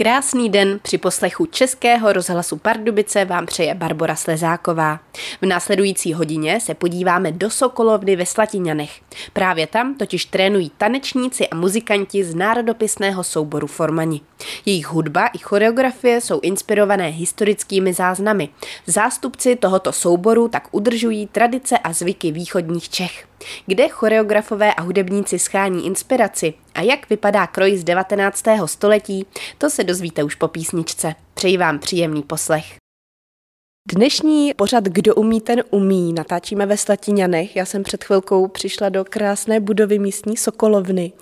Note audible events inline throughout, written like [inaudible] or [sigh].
Krásný den při poslechu Českého rozhlasu Pardubice vám přeje Barbara Slezáková. V následující hodině se podíváme do Sokolovny ve Slatiňanech. Právě tam totiž trénují tanečníci a muzikanti z národopisného souboru Formani. Jejich hudba i choreografie jsou inspirované historickými záznamy. Zástupci tohoto souboru tak udržují tradice a zvyky východních Čech. Kde choreografové a hudebníci schání inspiraci a jak vypadá kroj z 19. století, to se dozvíte už po písničce. Přeji vám příjemný poslech. Dnešní pořad Kdo umí, ten umí. Natáčíme ve Slatiňanech. Já jsem před chvilkou přišla do krásné budovy místní Sokolovny.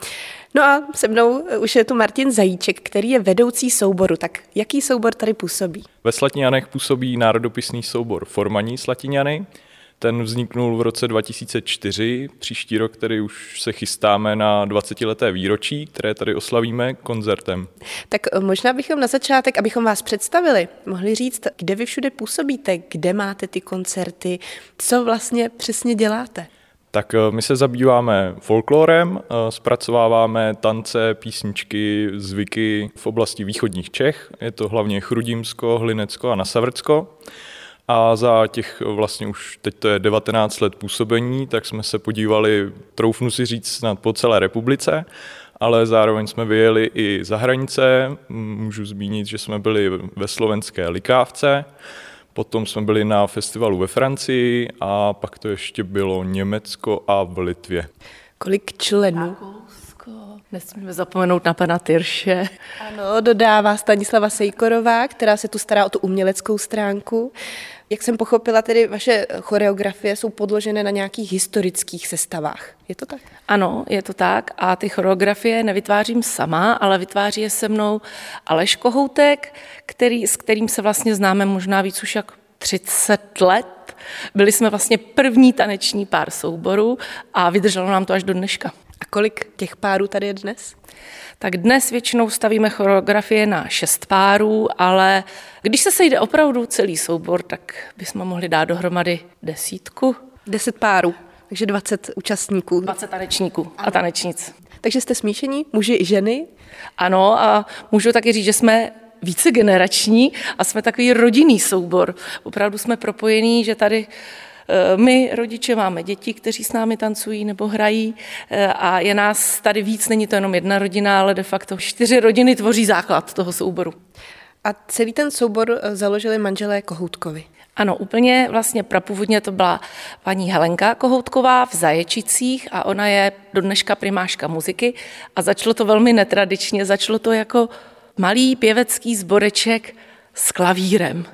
No a se mnou už je tu Martin Zajíček, který je vedoucí souboru. Tak jaký soubor tady působí? Ve Slatiňanech působí národopisný soubor Formaní Slatiňany. Ten vzniknul v roce 2004, příští rok tedy už se chystáme na 20-leté výročí, které tady oslavíme koncertem. Tak eh, možná bychom na začátek, abychom vás představili, mohli říct, kde vy všude působíte, kde máte ty koncerty, co vlastně přesně děláte? Tak eh, my se zabýváme folklorem, eh, zpracováváme tance, písničky, zvyky v oblasti východních Čech. Je to hlavně Chrudimsko, Hlinecko a Nasavrcko. A za těch vlastně už teď to je 19 let působení, tak jsme se podívali, troufnu si říct, snad po celé republice, ale zároveň jsme vyjeli i za hranice. Můžu zmínit, že jsme byli ve slovenské Likávce, potom jsme byli na festivalu ve Francii a pak to ještě bylo Německo a v Litvě. Kolik členů? Nesmíme zapomenout na pana Tyrše. Ano, dodává Stanislava Sejkorová, která se tu stará o tu uměleckou stránku. Jak jsem pochopila, tedy vaše choreografie jsou podložené na nějakých historických sestavách. Je to tak? Ano, je to tak. A ty choreografie nevytvářím sama, ale vytváří je se mnou Aleš Kohoutek, který, s kterým se vlastně známe možná víc už jak 30 let. Byli jsme vlastně první taneční pár souboru a vydrželo nám to až do dneška. A kolik těch párů tady je dnes? Tak dnes většinou stavíme choreografie na šest párů, ale když se sejde opravdu celý soubor, tak bychom mohli dát dohromady desítku. Deset párů, takže 20 účastníků. 20 tanečníků a tanečnic. Takže jste smíšení, muži i ženy? Ano, a můžu taky říct, že jsme více generační a jsme takový rodinný soubor. Opravdu jsme propojení, že tady my, rodiče, máme děti, kteří s námi tancují nebo hrají eh, a je nás tady víc, není to jenom jedna rodina, ale de facto čtyři rodiny tvoří základ toho souboru. A celý ten soubor eh, založili manželé Kohoutkovi. Ano, úplně vlastně prapůvodně to byla paní Helenka Kohoutková v Zaječicích a ona je do dneška primáška muziky a začalo to velmi netradičně, začalo to jako malý pěvecký zboreček s klavírem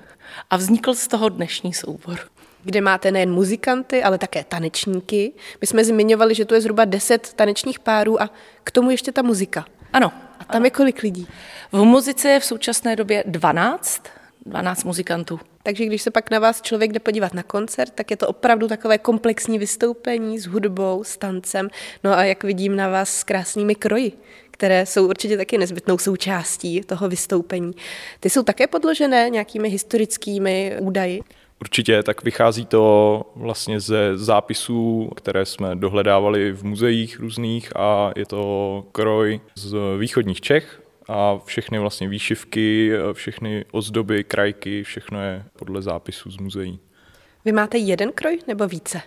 a vznikl z toho dnešní soubor kde máte nejen muzikanty, ale také tanečníky. My jsme zmiňovali, že tu je zhruba 10 tanečních párů a k tomu ještě ta muzika. Ano. A tam ano. je kolik lidí? V muzice je v současné době 12, 12 muzikantů. Takže když se pak na vás člověk jde podívat na koncert, tak je to opravdu takové komplexní vystoupení s hudbou, s tancem. No a jak vidím na vás s krásnými kroji, které jsou určitě taky nezbytnou součástí toho vystoupení. Ty jsou také podložené nějakými historickými údaji? Určitě, tak vychází to vlastně ze zápisů, které jsme dohledávali v muzeích různých a je to kroj z východních Čech a všechny vlastně výšivky, všechny ozdoby, krajky, všechno je podle zápisů z muzeí. Vy máte jeden kroj nebo více?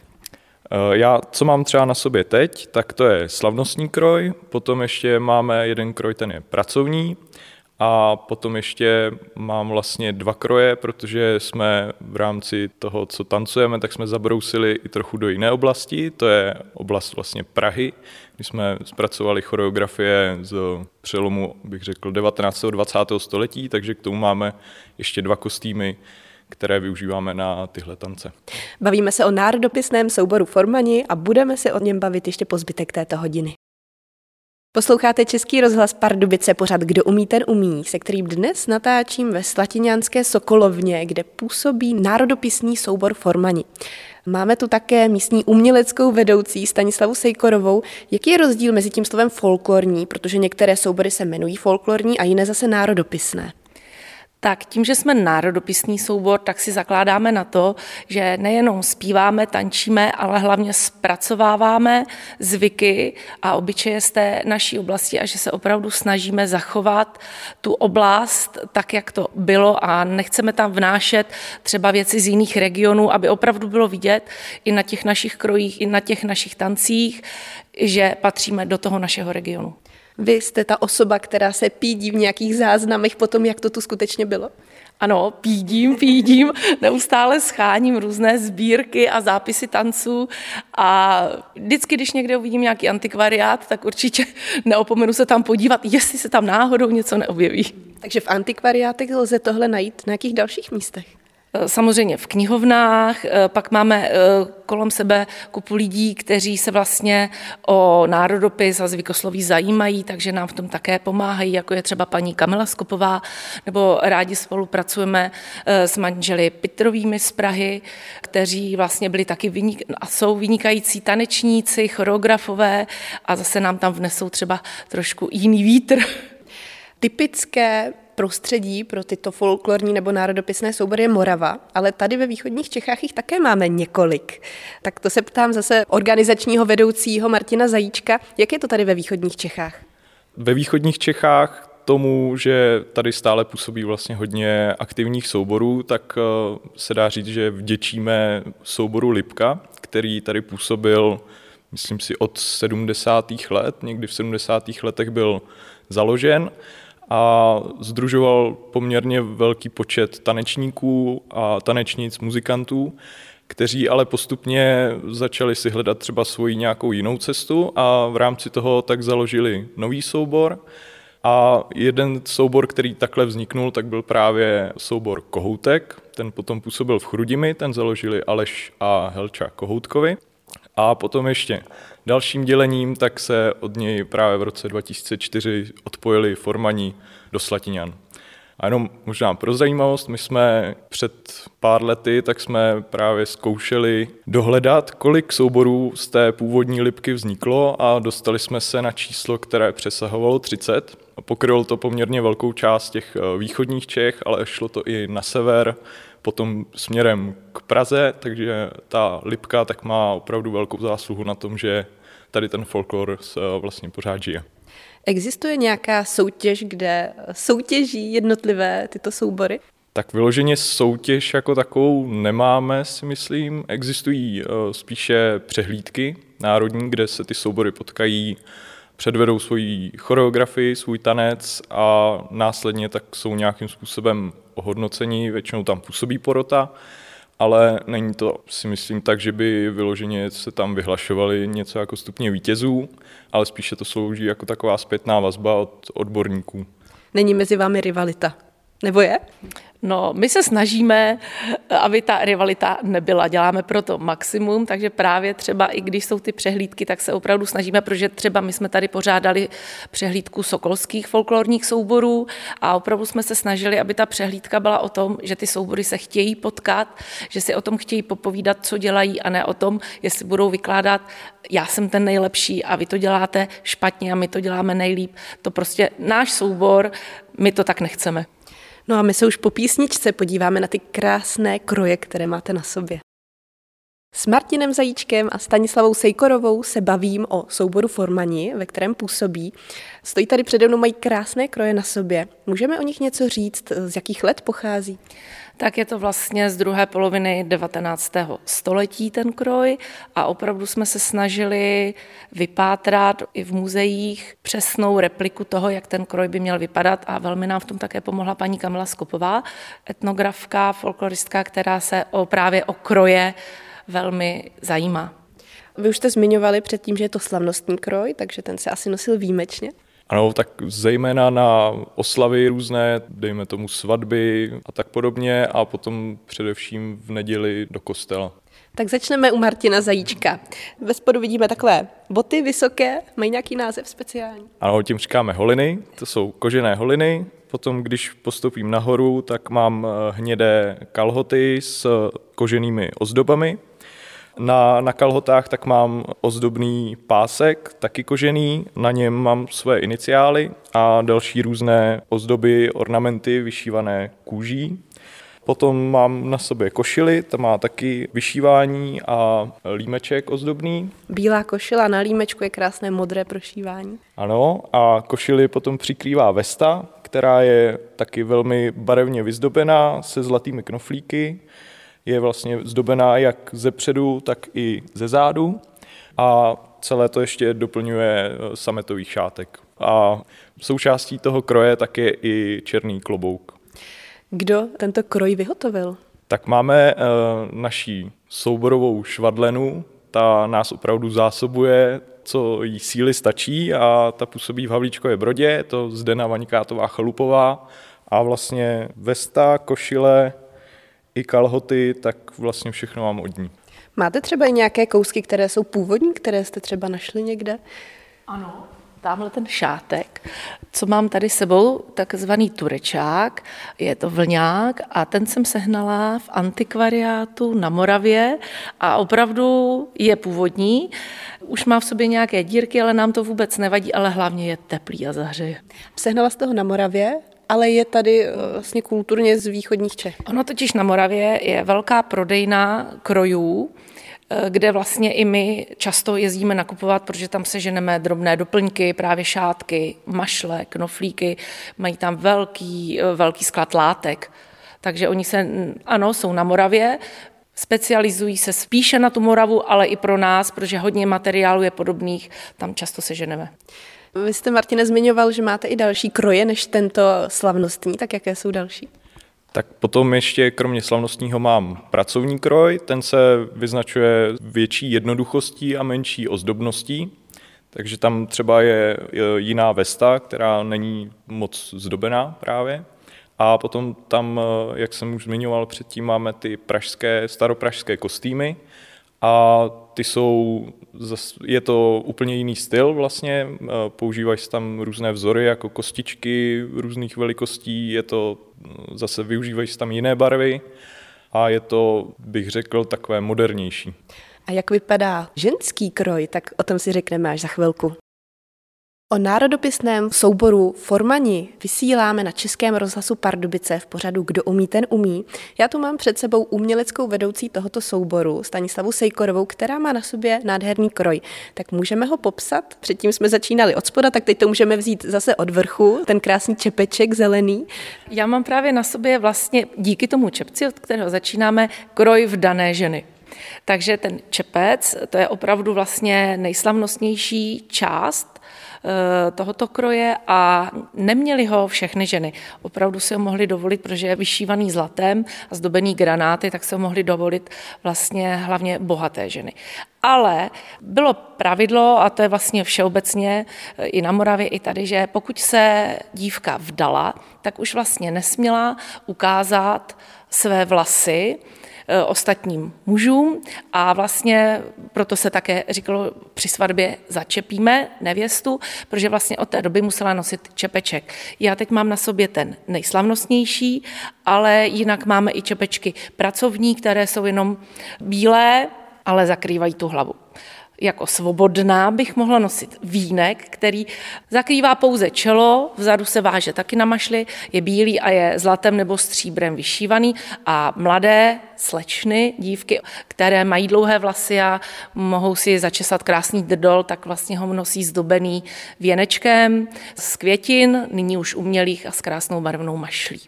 Eh, já, co mám třeba na sobě teď, tak to je slavnostní kroj, potom ještě máme jeden kroj, ten je pracovní, a potom ještě mám vlastně dva kroje, protože jsme v rámci toho, co tancujeme, tak jsme zabrousili i trochu do jiné oblasti. To je oblast vlastně Prahy, kdy jsme zpracovali choreografie z přelomu, bych řekl, 19. a 20. století, takže k tomu máme ještě dva kostýmy, které využíváme na tyhle tance. Bavíme se o národopisném souboru Formani a budeme se o něm bavit ještě po zbytek této hodiny. Posloucháte Český rozhlas Pardubice, pořad Kdo umí, ten umí, se kterým dnes natáčím ve Slatiňánské Sokolovně, kde působí národopisný soubor Formani. Máme tu také místní uměleckou vedoucí Stanislavu Sejkorovou. Jaký je rozdíl mezi tím slovem folklorní, protože některé soubory se jmenují folklorní a jiné zase národopisné? Tak tím, že jsme národopisný soubor, tak si zakládáme na to, že nejenom zpíváme, tančíme, ale hlavně zpracováváme zvyky a obyčeje z té naší oblasti a že se opravdu snažíme zachovat tu oblast tak, jak to bylo a nechceme tam vnášet třeba věci z jiných regionů, aby opravdu bylo vidět i na těch našich krojích, i na těch našich tancích, že patříme do toho našeho regionu. Vy jste ta osoba, která se pídí v nějakých záznamech po tom, jak to tu skutečně bylo? Ano, pídím, pídím, neustále scháním různé sbírky a zápisy tanců a vždycky, když někde uvidím nějaký antikvariát, tak určitě neopomenu se tam podívat, jestli se tam náhodou něco neobjeví. Takže v antikvariátech lze tohle najít na jakých dalších místech? Eh, samozřejmě v knihovnách, eh, pak máme eh, kolem sebe kupu lidí, kteří se vlastně o národopis a zvykosloví zajímají, takže nám v tom také pomáhají, jako je třeba paní Kamila Skopová, nebo rádi spolupracujeme s manželi Pitrovými z Prahy, kteří vlastně byli taky vynik- a jsou vynikající tanečníci, choreografové a zase nám tam vnesou třeba trošku jiný vítr. Typické prostředí pro tyto folklorní nebo národopisné soubory je Morava, ale tady ve východních Čechách jich také máme několik. Tak to se ptám zase organizačního vedoucího Martina Zajíčka, jak je to tady ve východních Čechách? Ve východních Čechách tomu, že tady stále působí vlastně hodně aktivních souborů, tak eh, se dá říct, že vděčíme souboru Lipka, který tady působil, myslím si, od 70. let, někdy v 70. letech byl založen a združoval poměrně velký počet tanečníků a tanečnic, muzikantů, kteří ale postupně začali si hledat třeba svoji nějakou jinou cestu a v rámci toho tak založili nový soubor. A jeden soubor, který takhle vzniknul, tak byl právě soubor Kohoutek. Ten potom působil v Chrudimi, ten založili Aleš a Helča Kohoutkovi. A potom ještě dalším dělením, tak se od něj právě v roce 2004 odpojili formaní do Slatiňan. A jenom možná pro zajímavost, my jsme před pár lety, tak jsme právě zkoušeli dohledat, kolik souborů z té původní lipky vzniklo a dostali jsme se na číslo, které přesahovalo 30. Pokrylo to poměrně velkou část těch eh, východních Čech, ale šlo to i na sever, potom směrem k Praze, takže ta Lipka tak má opravdu velkou zásluhu na tom, že tady ten folklor vlastně pořád žije. Existuje nějaká soutěž, kde soutěží jednotlivé tyto soubory? Tak vyloženě soutěž jako takovou nemáme, si myslím. Existují eh, spíše přehlídky národní, kde se ty soubory potkají, předvedou svoji choreografii, svůj tanec a následně tak jsou nějakým způsobem ohodnocení, většinou tam působí porota, ale není to si myslím tak, že by vyloženě se tam vyhlašovali něco jako stupně vítězů, ale spíše to slouží jako taková zpětná vazba od odborníků. Není mezi vámi rivalita? Nebo je? No, my se snažíme, aby ta rivalita nebyla. Děláme proto maximum, takže právě třeba i když jsou ty přehlídky, tak se opravdu snažíme, protože třeba my jsme tady pořádali přehlídku sokolských folklorních souborů a opravdu jsme se snažili, aby ta přehlídka byla o tom, že ty soubory se chtějí potkat, že si o tom chtějí popovídat, co dělají a ne o tom, jestli budou vykládat, já jsem ten nejlepší a vy to děláte špatně a my to děláme nejlíp. To prostě náš soubor, my to tak nechceme. No a my se už po písničce podíváme na ty krásné kroje, které máte na sobě. S Martinem Zajíčkem a Stanislavou Sejkorovou se bavím o souboru Formani, ve kterém působí. Stojí tady přede mnou, mají krásné kroje na sobě. Můžeme o nich něco říct, z jakých let pochází? tak je to vlastně z druhé poloviny 19. století ten kroj a opravdu jsme se snažili vypátrat i v muzeích přesnou repliku toho, jak ten kroj by měl vypadat a velmi nám v tom také pomohla paní Kamila Skopová, etnografka, folkloristka, která se o, právě o kroje velmi zajímá. Vy už jste zmiňovali předtím, že je to slavnostní kroj, takže ten se asi nosil výjimečně. Ano, tak zejména na oslavy různé, dejme tomu svatby a tak podobně a potom především v neděli do kostela. Tak začneme u Martina Zajíčka. Ve spodu vidíme takové boty vysoké, mají nějaký název speciální? Ano, tím říkáme holiny, to jsou kožené holiny. Potom, když postupím nahoru, tak mám eh, hnědé kalhoty s koženými ozdobami. Na, na kalhotách tak mám ozdobný pásek, taky kožený, na něm mám své iniciály a další různé ozdoby, ornamenty vyšívané kůží. Potom mám na sobě košily, ta má taky vyšívání a límeček ozdobný. Bílá košila na límečku je krásné modré prošívání. Ano, a košily potom přikrývá vesta, která je taky velmi barevně vyzdobená se zlatými knoflíky. Je vlastně zdobená jak ze předu, tak i ze zádu. A celé to ještě doplňuje eh, sametový šátek. A součástí toho kroje tak je i černý klobouk. Kdo tento kroj vyhotovil? Tak máme uh, naší souborovou švadlenu, ta nás opravdu zásobuje, co jí síly stačí a ta působí v Havlíčkové Brodě, je to Zdena Vaňkátová Chalupová a vlastně vesta, košile i kalhoty, tak vlastně všechno mám od ní. Máte třeba i nějaké kousky, které jsou původní, které jste třeba našli někde? Ano, tamhle ten šátek, co mám tady sebou, takzvaný turečák, je to vlňák a ten jsem sehnala v antikvariátu na Moravě a opravdu je původní. Už má v sobě nějaké dírky, ale nám to vůbec nevadí, ale hlavně je teplý a zahřeje. Sehnala jste ho na Moravě, ale je tady eh, vlastně kulturně z východních Čech. Ono totiž na Moravě je velká prodejna krojů, Eh, kde vlastně i my často jezdíme nakupovat, protože tam se ženeme drobné doplňky, právě šátky, mašle, knoflíky, mají tam velký, eh, velký sklad látek. Takže oni se, ano, jsou na Moravě, specializují se spíše na tu Moravu, ale i pro nás, protože hodně materiálů je podobných, tam často se ženeme. Vy jste, Martine, zmiňoval, že máte i další kroje než tento slavnostní, tak jaké jsou další? Tak potom ještě kromě slavnostního mám pracovní kroj, ten se vyznačuje větší jednoduchostí a menší ozdobností, takže tam třeba je jiná vesta, která není moc zdobená právě. A potom tam, jak jsem už zmiňoval předtím, máme ty pražské, staropražské kostýmy, a ty jsou, je to úplně jiný styl vlastně, používají se tam různé vzory jako kostičky různých velikostí, je to, zase využívají se tam jiné barvy a je to, bych řekl, takové modernější. A jak vypadá ženský kroj, tak o tom si řekneme až za chvilku. O národopisném souboru Formani vysíláme na Českém rozhlasu Pardubice v pořadu Kdo umí, ten umí. Já tu mám před sebou uměleckou vedoucí tohoto souboru, Stanislavu Sejkorovou, která má na sobě nádherný kroj. Tak můžeme ho popsat? Předtím jsme začínali od spoda, tak teď to můžeme vzít zase od vrchu, ten krásný čepeček zelený. Já mám právě na sobě vlastně díky tomu čepci, od kterého začínáme, kroj v dané ženy. Takže ten čepec, to je opravdu vlastně nejslavnostnější část Eh, tohoto kroje a neměly ho všechny ženy. Opravdu si ho mohli dovolit, protože je vyšívaný zlatem a zdobený granáty, tak se ho mohli dovolit vlastně hlavně bohaté ženy. Ale bylo pravidlo, a to je vlastně všeobecně eh, i na Moravě, i tady, že pokud se dívka vdala, tak už vlastně nesměla ukázat své vlasy, ostatním mužům a vlastně proto se také říkalo při svatbě začepíme nevěstu, protože vlastně od té doby musela nosit čepeček. Já teď mám na sobě ten nejslavnostnější, ale jinak máme i čepečky pracovní, které jsou jenom bílé, ale zakrývají tu hlavu jako svobodná bych mohla nosit vínek, který zakrývá pouze čelo, vzadu se váže taky na mašli, je bílý a je zlatem nebo stříbrem vyšívaný a mladé slečny, dívky, které mají dlouhé vlasy a mohou si začesat krásný drdol, tak vlastně ho nosí zdobený věnečkem z květin, nyní už umělých a s krásnou barvnou mašlí.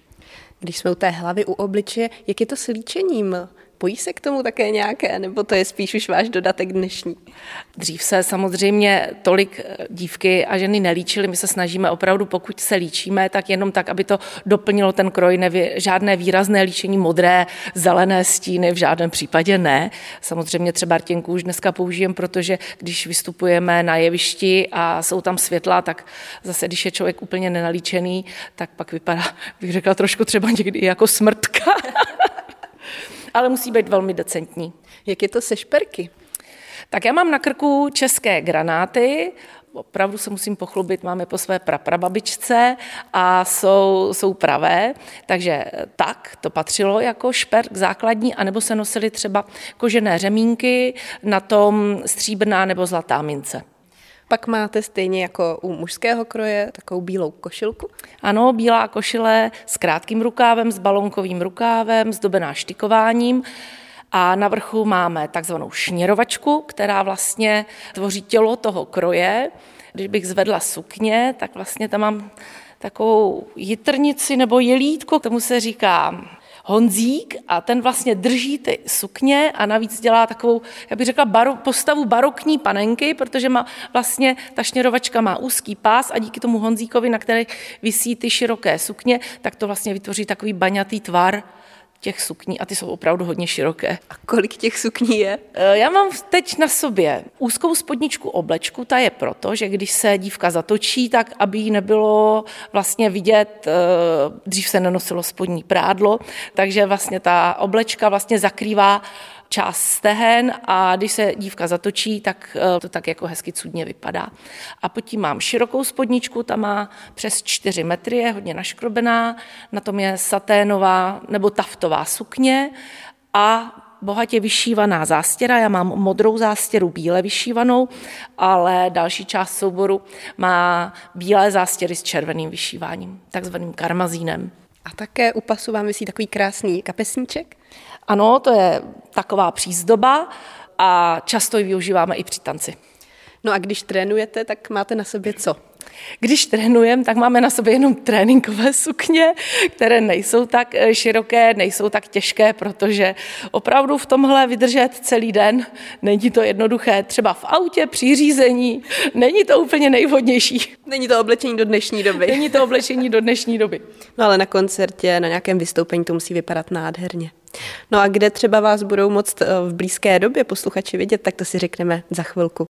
Když jsme u té hlavy, u obličeje, jak je to s líčením? Pojí se k tomu také nějaké, nebo to je spíš už váš dodatek dnešní? Dřív se samozřejmě tolik eh, dívky a ženy nelíčily. My se snažíme opravdu, pokud se líčíme, tak jenom tak, aby to doplnilo ten kroj. Nevě, žádné výrazné líčení modré, zelené stíny v žádném případě ne. Samozřejmě třeba rtěnku už dneska použijem, protože když vystupujeme na jevišti a jsou tam světla, tak zase, když je člověk úplně nenalíčený, tak pak vypadá, [laughs] bych řekla, trošku třeba někdy jako smrtka. [laughs] ale musí být velmi decentní. Jak je to se šperky? Tak já mám na krku české granáty, opravdu se musím pochlubit, máme po své praprababičce a jsou, jsou pravé, takže tak to patřilo jako šperk základní, anebo se nosily třeba kožené řemínky, na tom stříbrná nebo zlatá mince. Pak máte stejně jako u mužského kroje takovou bílou košilku? Ano, bílá košile s krátkým rukávem, s balonkovým rukávem, zdobená štikováním. A na vrchu máme takzvanou šněrovačku, která vlastně tvoří tělo toho kroje. Když bych zvedla sukně, tak vlastně tam mám takovou jitrnici nebo jelítko, tomu se říká Honzík a ten vlastně drží ty sukně a navíc dělá takovou, jak bych řekla, baro, postavu barokní panenky, protože má vlastně ta šněrovačka má úzký pás a díky tomu Honzíkovi, na který visí ty široké sukně, tak to vlastně vytvoří takový baňatý tvar těch sukní a ty jsou opravdu hodně široké. A kolik těch sukní je? E, já mám teď na sobě úzkou spodničku oblečku, ta je proto, že když se dívka zatočí, tak aby jí nebylo vlastně vidět, e, dřív se nenosilo spodní prádlo, takže vlastně ta oblečka vlastně zakrývá část stehen a když se dívka zatočí, tak eh, to tak jako hezky cudně vypadá. A pod tím mám širokou spodničku, ta má přes 4 metry, je hodně naškrobená, na tom je saténová nebo taftová sukně a bohatě vyšívaná zástěra. Já mám modrou zástěru bíle vyšívanou, ale další část souboru má bílé zástěry s červeným vyšíváním, takzvaným karmazínem. A také u pasu vám vysí takový krásný kapesníček? Ano, to je taková přízdoba a často ji využíváme i při tanci. No a když trénujete, tak máte na sobě co? Když trénujeme, tak máme na sobě jenom tréninkové sukně, které nejsou tak eh, široké, nejsou tak těžké, protože opravdu v tomhle vydržet celý den není to jednoduché. Třeba v autě při řízení není to úplně nejvhodnější. Není to oblečení do dnešní doby. Není to oblečení do dnešní doby. No ale na koncertě, na nějakém vystoupení to musí vypadat nádherně. No a kde třeba vás budou moct eh, v blízké době posluchači vidět, tak to si řekneme za chvilku.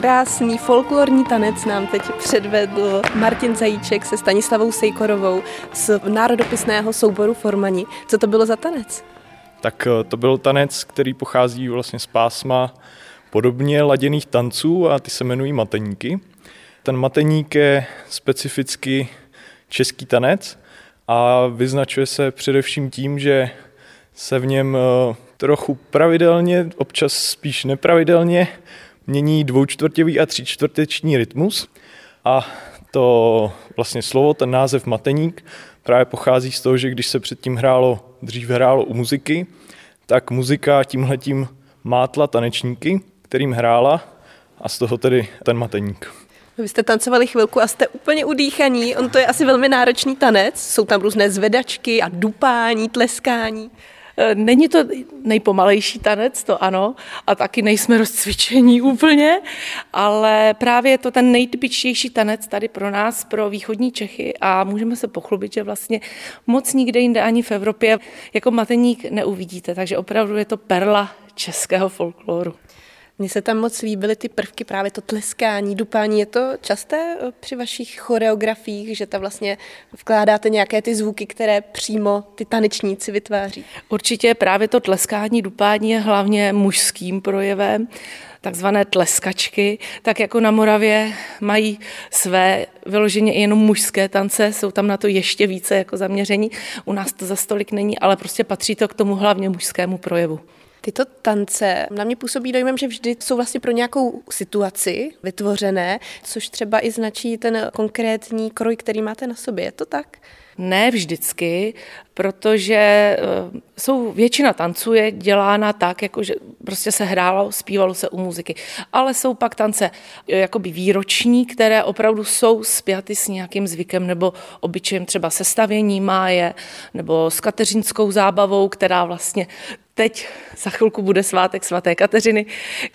Krásný folklorní tanec nám teď předvedl Martin Zajíček se Stanislavou Sejkorovou z národopisného souboru Formani. Co to bylo za tanec? Tak eh, to byl tanec, který pochází vlastně z pásma podobně laděných tanců a ty se jmenují mateníky. Ten mateník je specificky český tanec a vyznačuje se především tím, že se v něm eh, trochu pravidelně, občas spíš nepravidelně, mění dvoučtvrtěvý a tříčtvrteční rytmus a to vlastně slovo, ten název mateník, právě pochází z toho, že když se předtím hrálo, dřív hrálo u muziky, tak muzika tímhletím mátla tanečníky, kterým hrála a z toho tedy ten mateník. Vy jste tancovali chvilku a jste úplně udýchaní. On to je asi velmi náročný tanec. Jsou tam různé zvedačky a dupání, tleskání. E, není to nejpomalejší tanec, to ano, a taky nejsme rozcvičení úplně, ale právě je to ten nejtypičtější tanec tady pro nás, pro východní Čechy a můžeme se pochlubit, že vlastně moc nikde jinde ani v Evropě jako mateník neuvidíte, takže opravdu je to perla českého folkloru. Mně se tam moc líbily ty prvky, právě to tleskání, dupání. Je to časté eh, při vašich choreografiích, že tam vlastně vkládáte nějaké ty zvuky, které přímo ty tanečníci vytváří? Určitě právě to tleskání, dupání je hlavně mužským projevem takzvané tleskačky, tak jako na Moravě mají své vyloženě jenom mužské tance, jsou tam na to ještě více jako zaměření. U nás to za stolik není, ale prostě patří to k tomu hlavně mužskému projevu. Tyto tance na mě působí dojmem, že vždy jsou vlastně pro nějakou situaci vytvořené, což třeba i značí ten konkrétní kroj, který máte na sobě. Je to tak? Ne vždycky, protože eh, jsou většina tanců je dělána tak, jako že prostě se hrálo, zpívalo se u muziky. Ale jsou pak tance eh, jakoby výroční, které opravdu jsou spjaty s nějakým zvykem nebo obyčejem třeba sestavění máje nebo s kateřinskou zábavou, která vlastně teď za chvilku bude svátek svaté Kateřiny.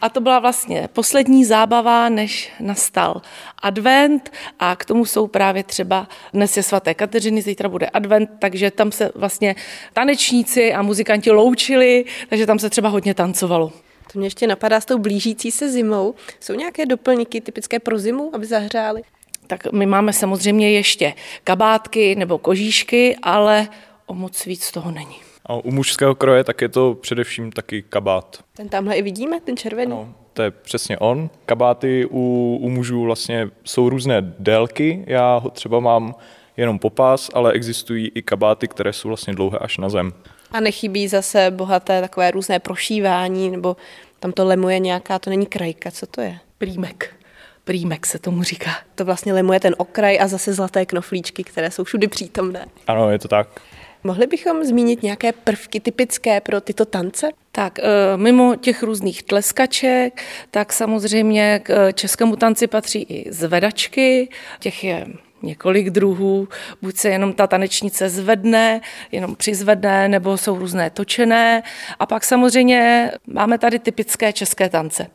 A to byla vlastně poslední zábava, než nastal advent a k tomu jsou právě třeba dnes je svaté Kateřiny, zítra bude advent, takže tam se vlastně tanečníci a muzikanti loučili, takže tam se třeba hodně tancovalo. To mě ještě napadá s tou blížící se zimou. Jsou nějaké doplňky typické pro zimu, aby zahřály? Tak my máme samozřejmě ještě kabátky nebo kožíšky, ale o moc víc toho není. A u mužského kroje tak je to především taky kabát. Ten tamhle i vidíme, ten červený. No, to je přesně on. Kabáty u, u mužů vlastně jsou různé délky. Já ho třeba mám jenom popás, ale existují i kabáty, které jsou vlastně dlouhé až na zem. A nechybí zase bohaté takové různé prošívání, nebo tam to lemuje nějaká, to není krajka, co to je? Prýmek. Prýmek se tomu říká. To vlastně lemuje ten okraj a zase zlaté knoflíčky, které jsou všudy přítomné. Ano, je to tak. Mohli bychom zmínit nějaké prvky typické pro tyto tance? Tak eh, mimo těch různých tleskaček, tak samozřejmě k eh, českému tanci patří i zvedačky, těch je několik druhů, buď se jenom ta tanečnice zvedne, jenom přizvedne, nebo jsou různé točené. A pak samozřejmě máme tady typické české tance.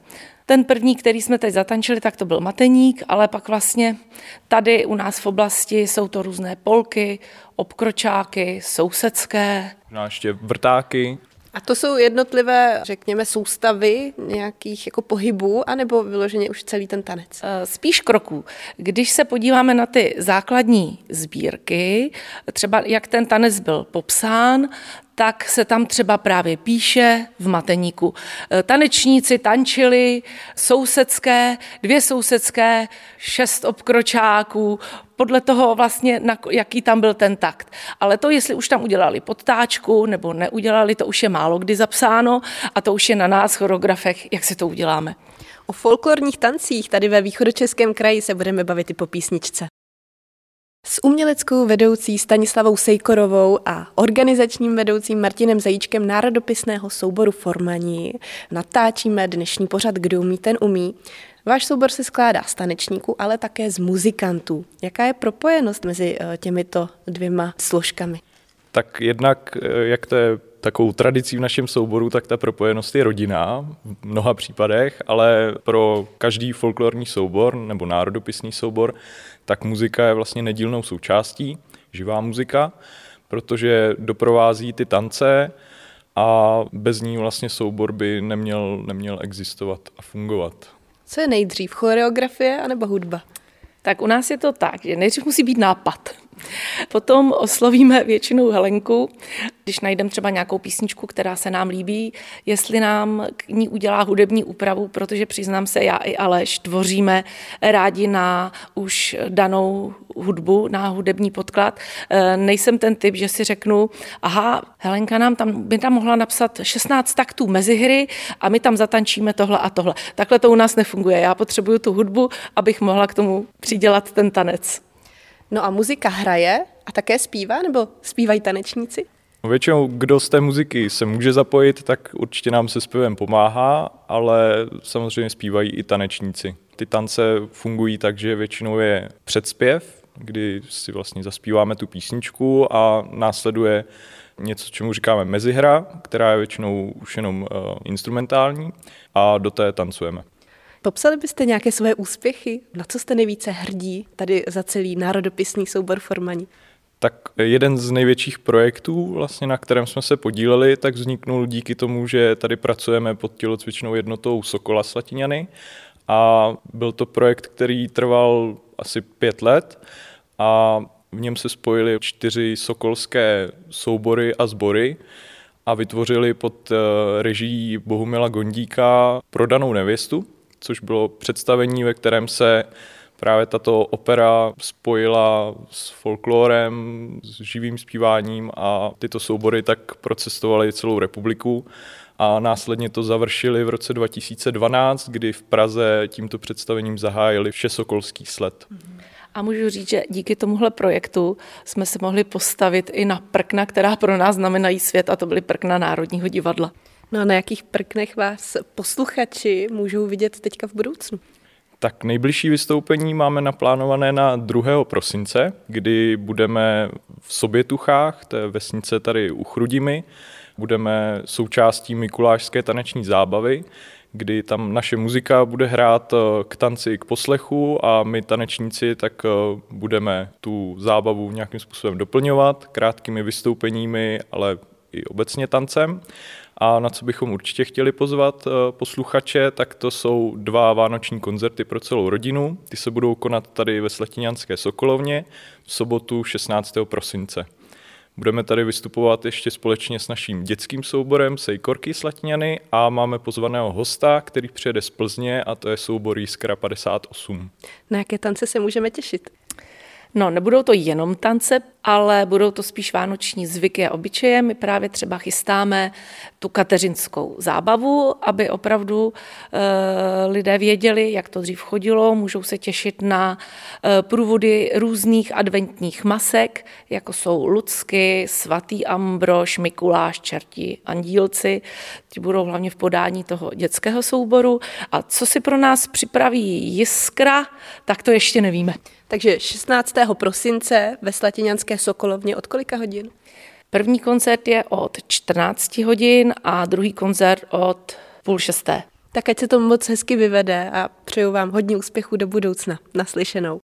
Ten první, který jsme teď zatančili, tak to byl mateník, ale pak vlastně tady u nás v oblasti jsou to různé polky, obkročáky, sousedské. No ještě vrtáky. A to jsou jednotlivé, řekněme, soustavy nějakých jako pohybů, anebo vyloženě už celý ten tanec? Eh, spíš kroků. Když se podíváme na ty základní sbírky, třeba jak ten tanec byl popsán, tak se tam třeba právě píše v mateníku. E, tanečníci tančili sousedské, dvě sousedské, šest obkročáků, podle toho vlastně, jaký tam byl ten takt. Ale to, jestli už tam udělali podtáčku nebo neudělali, to už je málo kdy zapsáno a to už je na nás, choreografech, jak si to uděláme. O folklorních tancích tady ve východočeském kraji se budeme bavit i po písničce. S uměleckou vedoucí Stanislavou Sejkorovou a organizačním vedoucím Martinem Zajíčkem národopisného souboru Formaní natáčíme dnešní pořad Kdo umí, ten umí. Váš soubor se skládá z tanečníků, ale také z muzikantů. Jaká je propojenost mezi eh, těmito dvěma složkami? Tak jednak, eh, jak to je takovou tradicí v našem souboru, tak ta propojenost je rodinná v mnoha případech, ale pro každý folklorní soubor nebo národopisný soubor, tak muzika je vlastně nedílnou součástí, živá muzika, protože doprovází ty tance a bez ní vlastně soubor by neměl, neměl existovat a fungovat. Co je nejdřív, choreografie anebo hudba? Tak u nás je to tak, že nejdřív musí být nápad. Potom oslovíme většinou Helenku, když najdeme třeba nějakou písničku, která se nám líbí, jestli nám k ní udělá hudební úpravu, protože přiznám se, já i Aleš tvoříme rádi na už danou hudbu, na hudební podklad. E, nejsem ten typ, že si řeknu, aha, Helenka nám tam, by tam mohla napsat 16 taktů mezi hry a my tam zatančíme tohle a tohle. Takhle to u nás nefunguje. Já potřebuju tu hudbu, abych mohla k tomu přidělat ten tanec. No a muzika hraje a také zpívá, nebo zpívají tanečníci? No většinou, kdo z té muziky se může zapojit, tak určitě nám se zpěvem pomáhá, ale samozřejmě zpívají i tanečníci. Ty tance fungují tak, že většinou je předspěv, kdy si vlastně zaspíváme tu písničku a následuje něco, čemu říkáme mezihra, která je většinou už jenom uh, instrumentální a do té tancujeme. Popsali byste nějaké své úspěchy? Na co jste nejvíce hrdí tady za celý národopisný soubor Formaní? Tak jeden z největších projektů, vlastně, na kterém jsme se podíleli, tak vzniknul díky tomu, že tady pracujeme pod tělocvičnou jednotou Sokola Slatiňany a byl to projekt, který trval asi pět let a v něm se spojili čtyři sokolské soubory a sbory a vytvořili pod eh, režií Bohumila Gondíka prodanou nevěstu, což bylo představení, ve kterém se právě tato opera spojila s folklorem, s živým zpíváním a tyto soubory tak procestovaly celou republiku a následně to završili v roce 2012, kdy v Praze tímto představením zahájili Všesokolský sled. A můžu říct, že díky tomuhle projektu jsme se mohli postavit i na prkna, která pro nás znamenají svět, a to byly prkna Národního divadla. No a na jakých prknech vás posluchači můžou vidět teďka v budoucnu? Tak nejbližší vystoupení máme naplánované na 2. prosince, kdy budeme v Sobětuchách, to je vesnice tady u Chrudimi, budeme součástí Mikulášské taneční zábavy, kdy tam naše muzika bude hrát eh, k tanci, k poslechu a my tanečníci tak eh, budeme tu zábavu nějakým způsobem doplňovat krátkými vystoupeními, ale i obecně tancem. A na co bychom určitě chtěli pozvat eh, posluchače, tak to jsou dva vánoční koncerty pro celou rodinu. Ty se budou konat tady ve Sletinianské Sokolovně v sobotu 16. prosince. Budeme tady vystupovat ještě společně s naším dětským souborem Sejkorky Slatiňany a máme pozvaného hosta, který přijede z Plzně a to je soubor Jiskra 58. Na jaké tance se můžeme těšit? No, nebudou to jenom tance, ale budou to spíš vánoční zvyky a obyčeje. My právě třeba chystáme tu kateřinskou zábavu, aby opravdu e, lidé věděli, jak to dřív chodilo, můžou se těšit na e, průvody různých adventních masek, jako jsou Lucky, svatý Ambrož, Mikuláš, čerti, andílci. Ti budou hlavně v podání toho dětského souboru. A co si pro nás připraví Jiskra, tak to ještě nevíme. Takže 16. prosince ve Slatiňanské Sokolovně od kolika hodin? První koncert je od 14 hodin a druhý koncert od půl šesté. Tak ať se to moc hezky vyvede a přeju vám hodně úspěchů do budoucna. Naslyšenou.